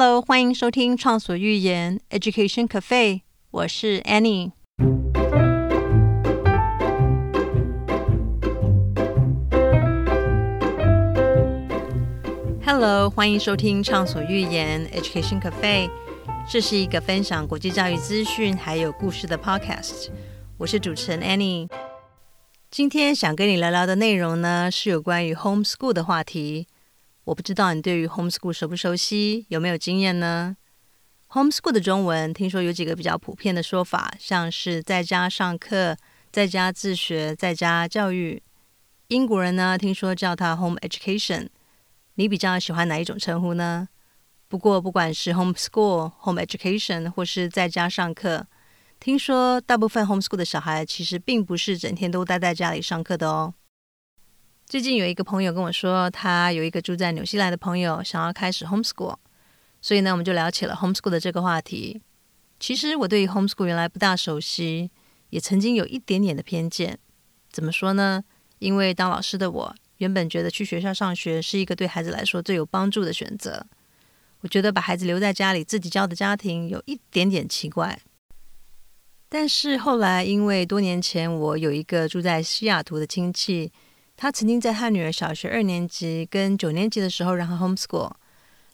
Hello，欢迎收听畅所欲言 Education Cafe，我是 Annie。Hello，欢迎收听畅所欲言 Education Cafe，这是一个分享国际教育资讯还有故事的 Podcast。我是主持人 Annie。今天想跟你聊聊的内容呢，是有关于 homeschool 的话题。我不知道你对于 homeschool 熟不熟悉，有没有经验呢？homeschool 的中文听说有几个比较普遍的说法，像是在家上课、在家自学、在家教育。英国人呢，听说叫它 home education。你比较喜欢哪一种称呼呢？不过，不管是 homeschool、home education 或是在家上课，听说大部分 homeschool 的小孩其实并不是整天都待在家里上课的哦。最近有一个朋友跟我说，他有一个住在纽西兰的朋友想要开始 homeschool，所以呢，我们就聊起了 homeschool 的这个话题。其实我对于 homeschool 原来不大熟悉，也曾经有一点点的偏见。怎么说呢？因为当老师的我。原本觉得去学校上学是一个对孩子来说最有帮助的选择。我觉得把孩子留在家里自己教的家庭有一点点奇怪。但是后来，因为多年前我有一个住在西雅图的亲戚，他曾经在他女儿小学二年级跟九年级的时候让他 homeschool。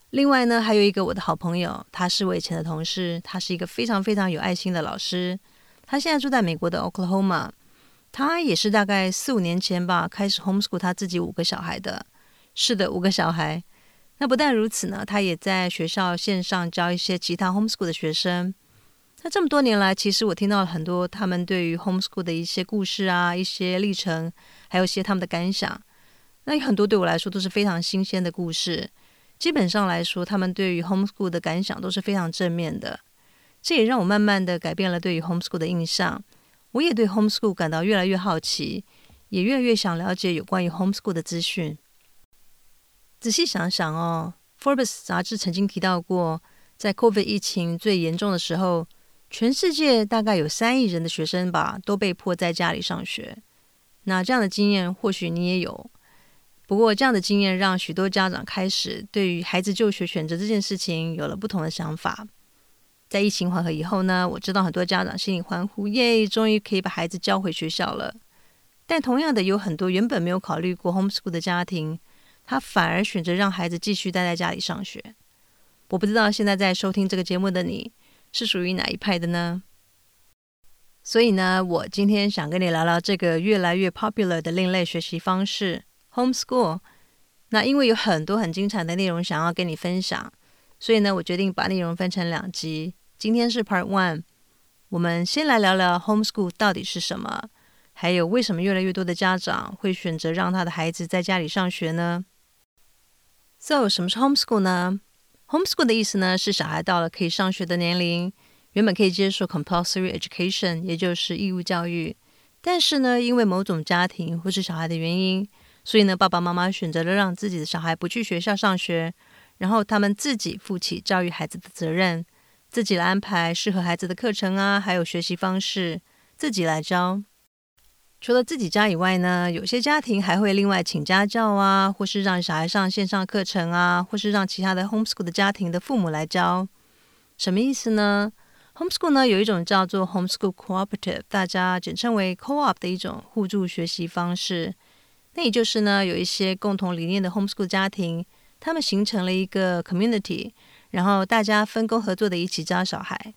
另外呢，还有一个我的好朋友，他是我以前的同事，他是一个非常非常有爱心的老师。他现在住在美国的 Oklahoma。他也是大概四五年前吧，开始 homeschool 他自己五个小孩的。是的，五个小孩。那不但如此呢，他也在学校线上教一些其他 homeschool 的学生。那这么多年来，其实我听到了很多他们对于 homeschool 的一些故事啊，一些历程，还有一些他们的感想。那有很多对我来说都是非常新鲜的故事。基本上来说，他们对于 homeschool 的感想都是非常正面的。这也让我慢慢的改变了对于 homeschool 的印象。我也对 homeschool 感到越来越好奇，也越来越想了解有关于 homeschool 的资讯。仔细想想哦，《Forbes》杂志曾经提到过，在 COVID 疫情最严重的时候，全世界大概有三亿人的学生吧，都被迫在家里上学。那这样的经验或许你也有，不过这样的经验让许多家长开始对于孩子就学选择这件事情有了不同的想法。在疫情缓和以后呢，我知道很多家长心里欢呼，耶，终于可以把孩子交回学校了。但同样的，有很多原本没有考虑过 homeschool 的家庭，他反而选择让孩子继续待在家里上学。我不知道现在在收听这个节目的你是属于哪一派的呢？所以呢，我今天想跟你聊聊这个越来越 popular 的另类学习方式 homeschool。那因为有很多很精彩的内容想要跟你分享。所以呢，我决定把内容分成两集。今天是 Part One，我们先来聊聊 Homeschool 到底是什么，还有为什么越来越多的家长会选择让他的孩子在家里上学呢？So，什么是 Homeschool 呢？Homeschool 的意思呢，是小孩到了可以上学的年龄，原本可以接受 Compulsory Education，也就是义务教育，但是呢，因为某种家庭或是小孩的原因，所以呢，爸爸妈妈选择了让自己的小孩不去学校上学。然后他们自己负起教育孩子的责任，自己来安排适合孩子的课程啊，还有学习方式，自己来教。除了自己家以外呢，有些家庭还会另外请家教啊，或是让小孩上线上课程啊，或是让其他的 homeschool 的家庭的父母来教。什么意思呢？homeschool 呢有一种叫做 homeschool cooperative，大家简称为 co-op 的一种互助学习方式。那也就是呢，有一些共同理念的 homeschool 家庭。他们形成了一个 community，然后大家分工合作的一起教小孩。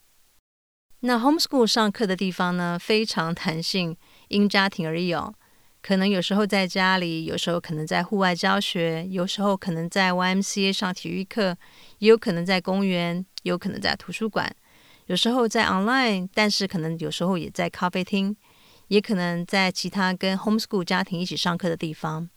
那 homeschool 上课的地方呢，非常弹性，因家庭而异哦。可能有时候在家里，有时候可能在户外教学，有时候可能在 YMCA 上体育课，也有可能在公园，有可能在图书馆，有时候在 online，但是可能有时候也在咖啡厅，也可能在其他跟 homeschool 家庭一起上课的地方。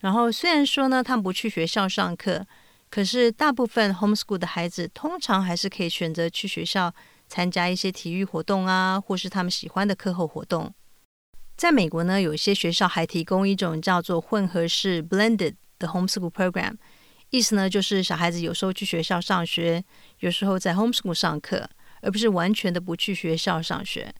然后虽然说呢，他们不去学校上课，可是大部分 homeschool 的孩子通常还是可以选择去学校参加一些体育活动啊，或是他们喜欢的课后活动。在美国呢，有些学校还提供一种叫做混合式 blended 的 homeschool program，意思呢就是小孩子有时候去学校上学，有时候在 homeschool 上课，而不是完全的不去学校上学。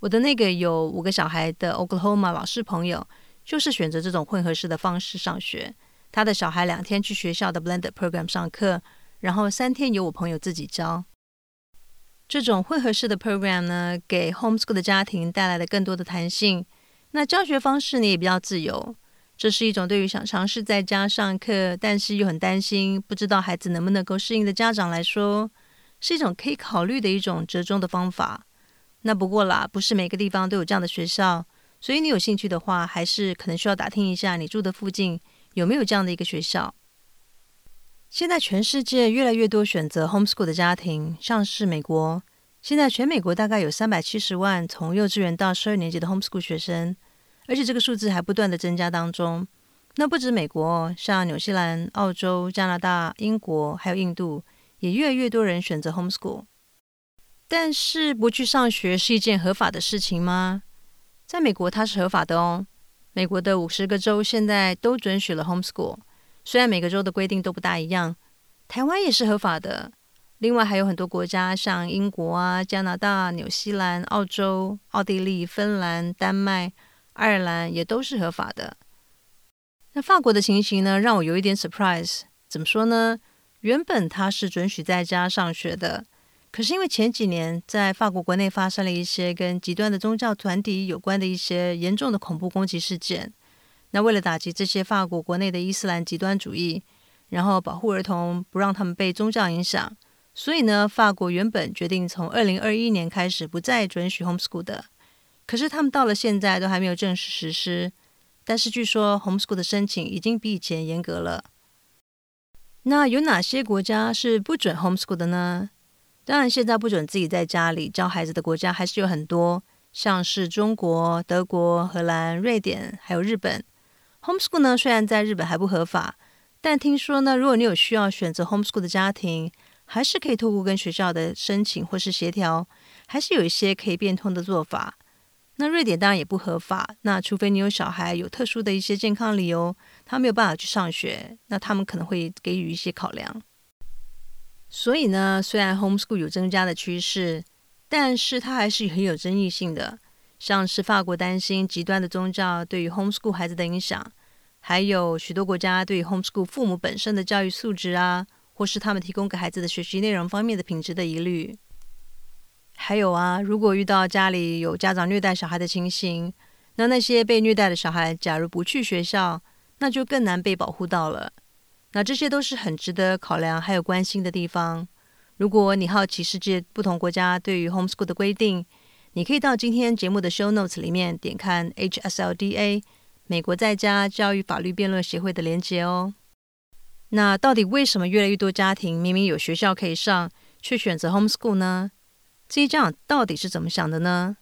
我的那个有五个小孩的 Oklahoma 老师朋友。就是选择这种混合式的方式上学，他的小孩两天去学校的 blended program 上课，然后三天由我朋友自己教。这种混合式的 program 呢，给 homeschool 的家庭带来了更多的弹性。那教学方式呢也比较自由。这是一种对于想尝试在家上课，但是又很担心不知道孩子能不能够适应的家长来说，是一种可以考虑的一种折中的方法。那不过啦，不是每个地方都有这样的学校，所以你有兴趣的话，还是可能需要打听一下你住的附近有没有这样的一个学校。现在全世界越来越多选择 homeschool 的家庭，像是美国，现在全美国大概有三百七十万从幼稚园到十二年级的 homeschool 学生，而且这个数字还不断的增加当中。那不止美国，像纽西兰、澳洲、加拿大、英国还有印度，也越来越多人选择 homeschool。但是不去上学是一件合法的事情吗？在美国它是合法的哦。美国的五十个州现在都准许了 homeschool。虽然每个州的规定都不大一样，台湾也是合法的。另外还有很多国家，像英国啊、加拿大、纽西兰、澳洲、奥地利、芬兰、丹麦、爱尔兰也都是合法的。那法国的情形呢，让我有一点 surprise。怎么说呢？原本它是准许在家上学的，可是因为前几年在法国国内发生了一些跟极端的宗教团体有关的一些严重的恐怖攻击事件。那为了打击这些法国国内的伊斯兰极端主义，然后保护儿童不让他们被宗教影响，所以呢，法国原本决定从二零二一年开始不再准许 homeschool 的。可是他们到了现在都还没有正式实施。但是据说 homeschool 的申请已经比以前严格了。那有哪些国家是不准 homeschool 的呢？当然，现在不准自己在家里教孩子的国家还是有很多，像是中国、德国、荷兰、瑞典，还有日本。Homeschool 呢，虽然在日本还不合法，但听说呢，如果你有需要选择 Homeschool 的家庭，还是可以透过跟学校的申请或是协调，还是有一些可以变通的做法。那瑞典当然也不合法，那除非你有小孩有特殊的一些健康理由，他没有办法去上学，那他们可能会给予一些考量。所以呢，虽然 Homeschool 有增加的趋势，但是它还是很有争议性的。像是法国担心极端的宗教对于 homeschool 孩子的影响，还有许多国家对于 homeschool 父母本身的教育素质啊，或是他们提供给孩子的学习内容方面的品质的疑虑。还有啊，如果遇到家里有家长虐待小孩的情形，那那些被虐待的小孩，假如不去学校，那就更难被保护到了。那这些都是很值得考量还有关心的地方。如果你好奇世界不同国家对于 homeschool 的规定，你可以到今天节目的 show notes 里面点看 HSLDA 美国在家教育法律辩论协会的连结哦。那到底为什么越来越多家庭明明有学校可以上，却选择 homeschool 呢？这些家长到底是怎么想的呢？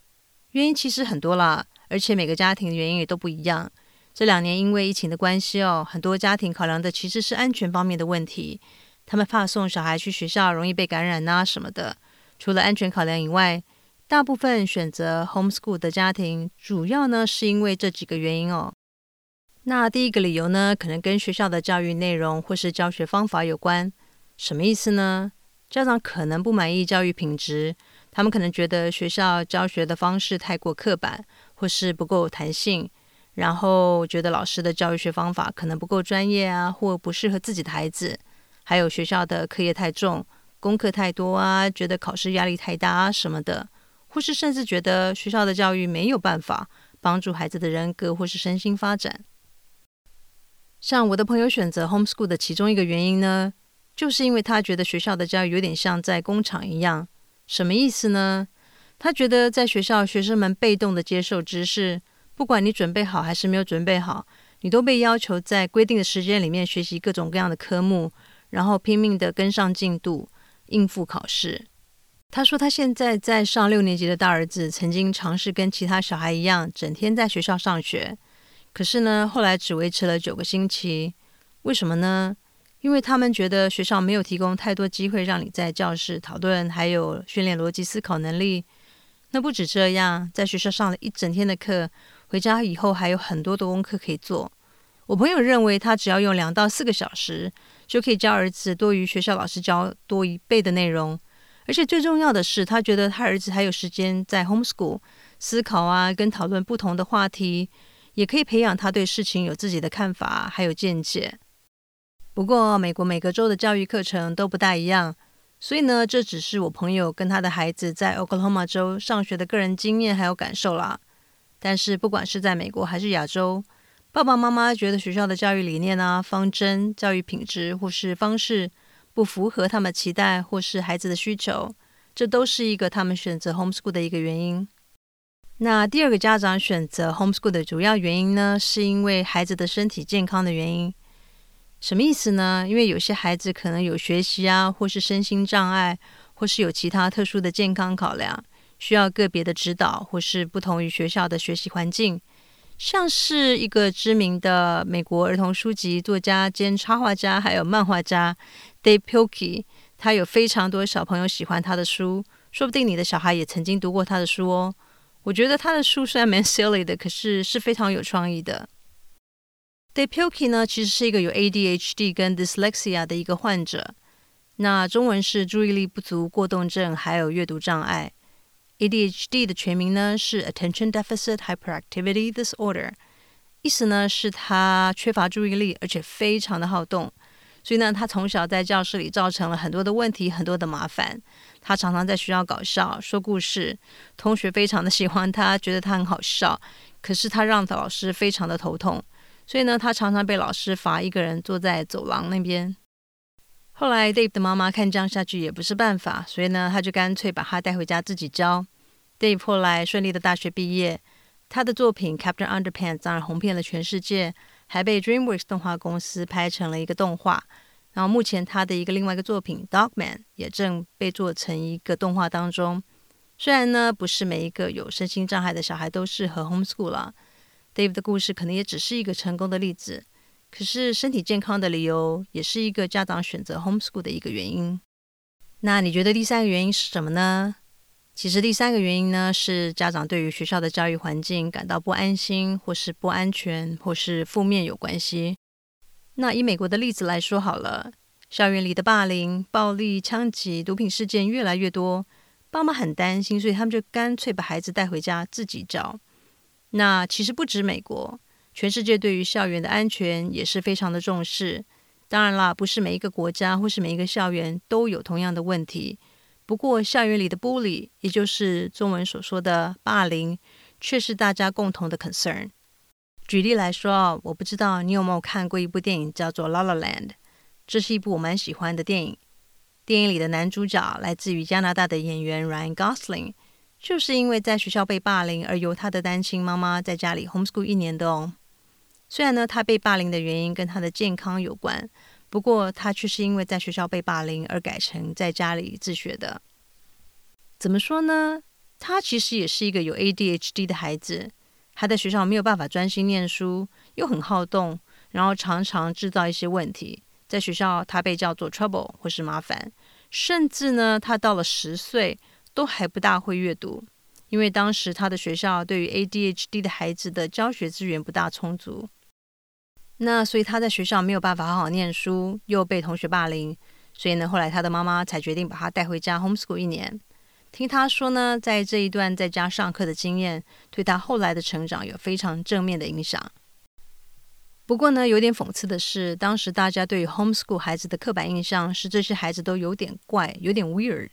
原因其实很多啦，而且每个家庭的原因也都不一样。这两年因为疫情的关系哦，很多家庭考量的其实是安全方面的问题，他们怕送小孩去学校容易被感染啊什么的。除了安全考量以外，大部分选择 homeschool 的家庭，主要呢是因为这几个原因哦。那第一个理由呢，可能跟学校的教育内容或是教学方法有关。什么意思呢？家长可能不满意教育品质，他们可能觉得学校教学的方式太过刻板，或是不够弹性，然后觉得老师的教育学方法可能不够专业啊，或不适合自己的孩子。还有学校的课业太重，功课太多啊，觉得考试压力太大啊什么的。或是甚至觉得学校的教育没有办法帮助孩子的人格或是身心发展。像我的朋友选择 homeschool 的其中一个原因呢，就是因为他觉得学校的教育有点像在工厂一样。什么意思呢？他觉得在学校，学生们被动的接受知识，不管你准备好还是没有准备好，你都被要求在规定的时间里面学习各种各样的科目，然后拼命的跟上进度，应付考试。他说，他现在在上六年级的大儿子曾经尝试跟其他小孩一样，整天在学校上学。可是呢，后来只维持了九个星期。为什么呢？因为他们觉得学校没有提供太多机会让你在教室讨论，还有训练逻辑思考能力。那不止这样，在学校上了一整天的课，回家以后还有很多的功课可以做。我朋友认为，他只要用两到四个小时，就可以教儿子多于学校老师教多一倍的内容。而且最重要的是，他觉得他儿子还有时间在 homeschool 思考啊，跟讨论不同的话题，也可以培养他对事情有自己的看法还有见解。不过，美国每个州的教育课程都不大一样，所以呢，这只是我朋友跟他的孩子在 Oklahoma 州上学的个人经验还有感受啦。但是，不管是在美国还是亚洲，爸爸妈妈觉得学校的教育理念啊、方针、教育品质或是方式不符合他们期待或是孩子的需求，这都是一个他们选择 homeschool 的一个原因。那第二个家长选择 homeschool 的主要原因呢，是因为孩子的身体健康的原因。什么意思呢？因为有些孩子可能有学习啊，或是身心障碍，或是有其他特殊的健康考量。需要个别的指导，或是不同于学校的学习环境，像是一个知名的美国儿童书籍作家兼插画家，还有漫画家 Dave Pilkey，他有非常多小朋友喜欢他的书，说不定你的小孩也曾经读过他的书哦。我觉得他的书虽然蛮 silly 的，可是是非常有创意的。Dave Pilkey 呢，其实是一个有 ADHD 跟 dyslexia 的一个患者，那中文是注意力不足过动症，还有阅读障碍。ADHD 的全名呢是 Attention Deficit Hyperactivity Disorder，意思呢是他缺乏注意力，而且非常的好动。所以呢，他从小在教室里造成了很多的问题，很多的麻烦。他常常在学校搞笑，说故事，同学非常的喜欢他，觉得他很好笑。可是他让老师非常的头痛，所以呢，他常常被老师罚一个人坐在走廊那边。后来，Dave 的妈妈看这样下去也不是办法，所以呢，他就干脆把他带回家自己教。Dave 后来顺利的大学毕业，他的作品《Captain Underpants》当然红遍了全世界，还被 DreamWorks 动画公司拍成了一个动画。然后目前他的一个另外一个作品《Dogman》也正被做成一个动画当中。虽然呢，不是每一个有身心障碍的小孩都适合 homeschool 了，Dave 的故事可能也只是一个成功的例子。可是身体健康的理由也是一个家长选择 homeschool 的一个原因。那你觉得第三个原因是什么呢？其实第三个原因呢是家长对于学校的教育环境感到不安心，或是不安全，或是负面有关系。那以美国的例子来说好了，校园里的霸凌、暴力、枪击、毒品事件越来越多，爸妈很担心，所以他们就干脆把孩子带回家自己教。那其实不止美国。全世界对于校园的安全也是非常的重视。当然啦，不是每一个国家或是每一个校园都有同样的问题。不过，校园里的 bully，也就是中文所说的霸凌，却是大家共同的 concern。举例来说，我不知道你有没有看过一部电影叫做《La La Land》，这是一部我蛮喜欢的电影。电影里的男主角来自于加拿大的演员 Ryan Gosling，就是因为在学校被霸凌而由他的单亲妈妈在家里 homeschool 一年的哦。虽然呢，他被霸凌的原因跟他的健康有关，不过他却是因为在学校被霸凌而改成在家里自学的。怎么说呢？他其实也是一个有 ADHD 的孩子，他在学校没有办法专心念书，又很好动，然后常常制造一些问题。在学校，他被叫做 trouble 或是麻烦，甚至呢，他到了十岁都还不大会阅读，因为当时他的学校对于 ADHD 的孩子的教学资源不大充足。那所以他在学校没有办法好好念书，又被同学霸凌，所以呢，后来他的妈妈才决定把他带回家 homeschool 一年。听他说呢，在这一段在家上课的经验，对他后来的成长有非常正面的影响。不过呢，有点讽刺的是，当时大家对于 homeschool 孩子的刻板印象是这些孩子都有点怪，有点 weird。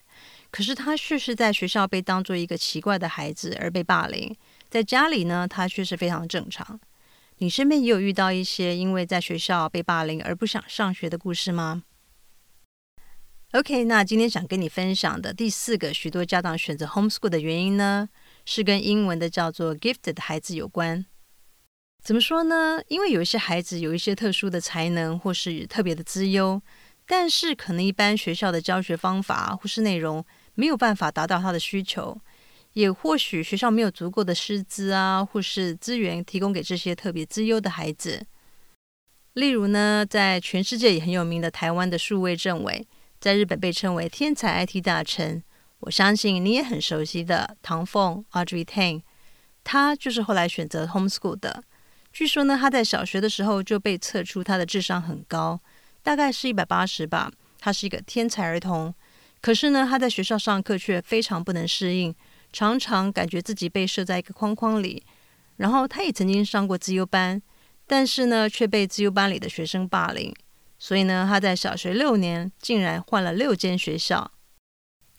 可是他却是在学校被当做一个奇怪的孩子而被霸凌，在家里呢，他却是非常正常。你身边也有遇到一些因为在学校被霸凌而不想上学的故事吗？OK，那今天想跟你分享的第四个许多家长选择 homeschool 的原因呢，是跟英文的叫做 gifted 的孩子有关。怎么说呢？因为有一些孩子有一些特殊的才能或是特别的资优，但是可能一般学校的教学方法或是内容没有办法达到他的需求。也或许学校没有足够的师资啊，或是资源提供给这些特别资优的孩子。例如呢，在全世界也很有名的台湾的数位政委，在日本被称为天才 IT 大臣。我相信你也很熟悉的唐凤 Audrey Tang，他就是后来选择 homeschool 的。据说呢，他在小学的时候就被测出他的智商很高，大概是一百八十吧。他是一个天才儿童，可是呢，他在学校上课却非常不能适应。常常感觉自己被设在一个框框里，然后他也曾经上过自优班，但是呢，却被自优班里的学生霸凌。所以呢，他在小学六年竟然换了六间学校。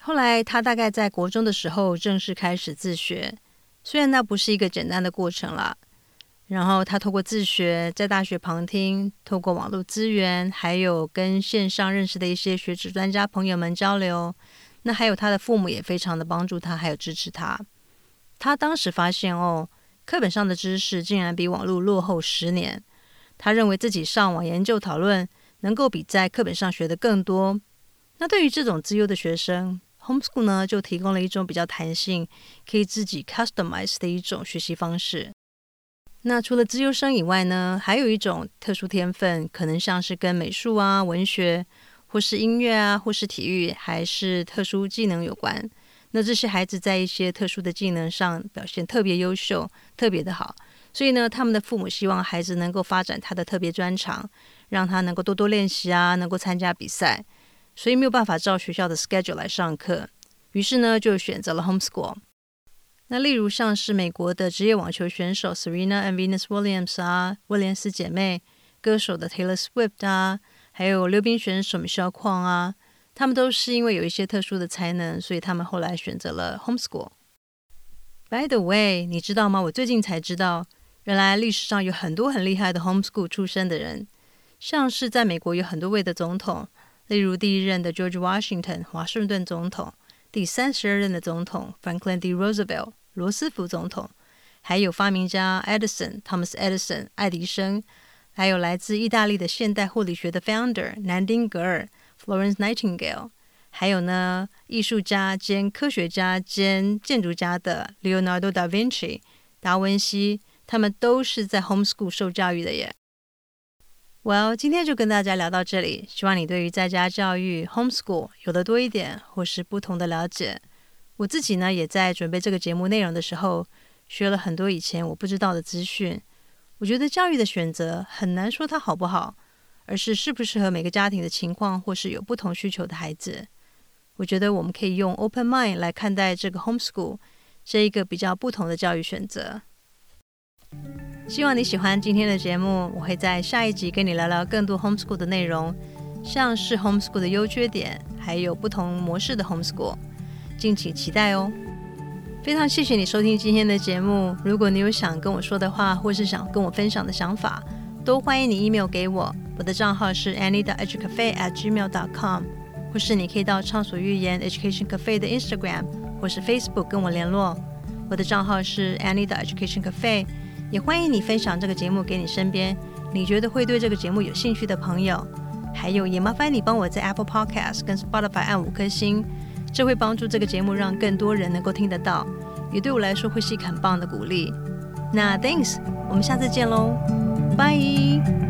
后来他大概在国中的时候正式开始自学，虽然那不是一个简单的过程了。然后他透过自学，在大学旁听，透过网络资源，还有跟线上认识的一些学者专家朋友们交流。那还有他的父母也非常的帮助他，还有支持他。他当时发现哦，课本上的知识竟然比网络落后十年。他认为自己上网研究讨论，能够比在课本上学的更多。那对于这种自优的学生，homeschool 呢就提供了一种比较弹性，可以自己 customize 的一种学习方式。那除了自优生以外呢，还有一种特殊天分，可能像是跟美术啊、文学，或是音乐啊，或是体育，还是特殊技能有关。那这些孩子在一些特殊的技能上表现特别优秀，特别的好，所以呢，他们的父母希望孩子能够发展他的特别专长，让他能够多多练习啊，能够参加比赛。所以没有办法照学校的 schedule 来上课，于是呢，就选择了 homeschool。那例如像是美国的职业网球选手 Serena and Venus Williams 啊，威廉斯姐妹，歌手的 Taylor Swift 啊，还有溜冰选手米歇尔矿啊，他们都是因为有一些特殊的才能，所以他们后来选择了 homeschool。By the way，你知道吗？我最近才知道，原来历史上有很多很厉害的 homeschool 出身的人，像是在美国有很多位的总统，例如第一任的 George Washington 华盛顿总统，第三十二任的总统 Franklin D. Roosevelt。罗斯福总统，还有发明家 Edison Thomas Edison 爱迪生，还有来自意大利的现代护理学的 founder 南丁格尔 Florence Nightingale，还有呢艺术家兼科学家兼建筑家的 Leonardo da Vinci 达文西，他们都是在 homeschool 受教育的耶。Well，今天就跟大家聊到这里，希望你对于在家教育 homeschool 有的多一点，或是不同的了解。我自己呢，也在准备这个节目内容的时候，学了很多以前我不知道的资讯。我觉得教育的选择很难说它好不好，而是适不适合每个家庭的情况，或是有不同需求的孩子。我觉得我们可以用 open mind 来看待这个 homeschool 这一个比较不同的教育选择。希望你喜欢今天的节目，我会在下一集跟你聊聊更多 homeschool 的内容，像是 homeschool 的优缺点，还有不同模式的 homeschool。敬请期待哦！非常谢谢你收听今天的节目。如果你有想跟我说的话，或是想跟我分享的想法，都欢迎你 email 给我。我的账号是 annie 的 educafe at gmail dot com，或是你可以到畅所欲言 education cafe 的 Instagram 或是 Facebook 跟我联络。我的账号是 annie 的 education cafe，也欢迎你分享这个节目给你身边你觉得会对这个节目有兴趣的朋友。还有，也麻烦你帮我在 Apple Podcast 跟 Spotify 按五颗星。这会帮助这个节目让更多人能够听得到，也对我来说会是一个很棒的鼓励。那 Thanks，我们下次见喽，拜。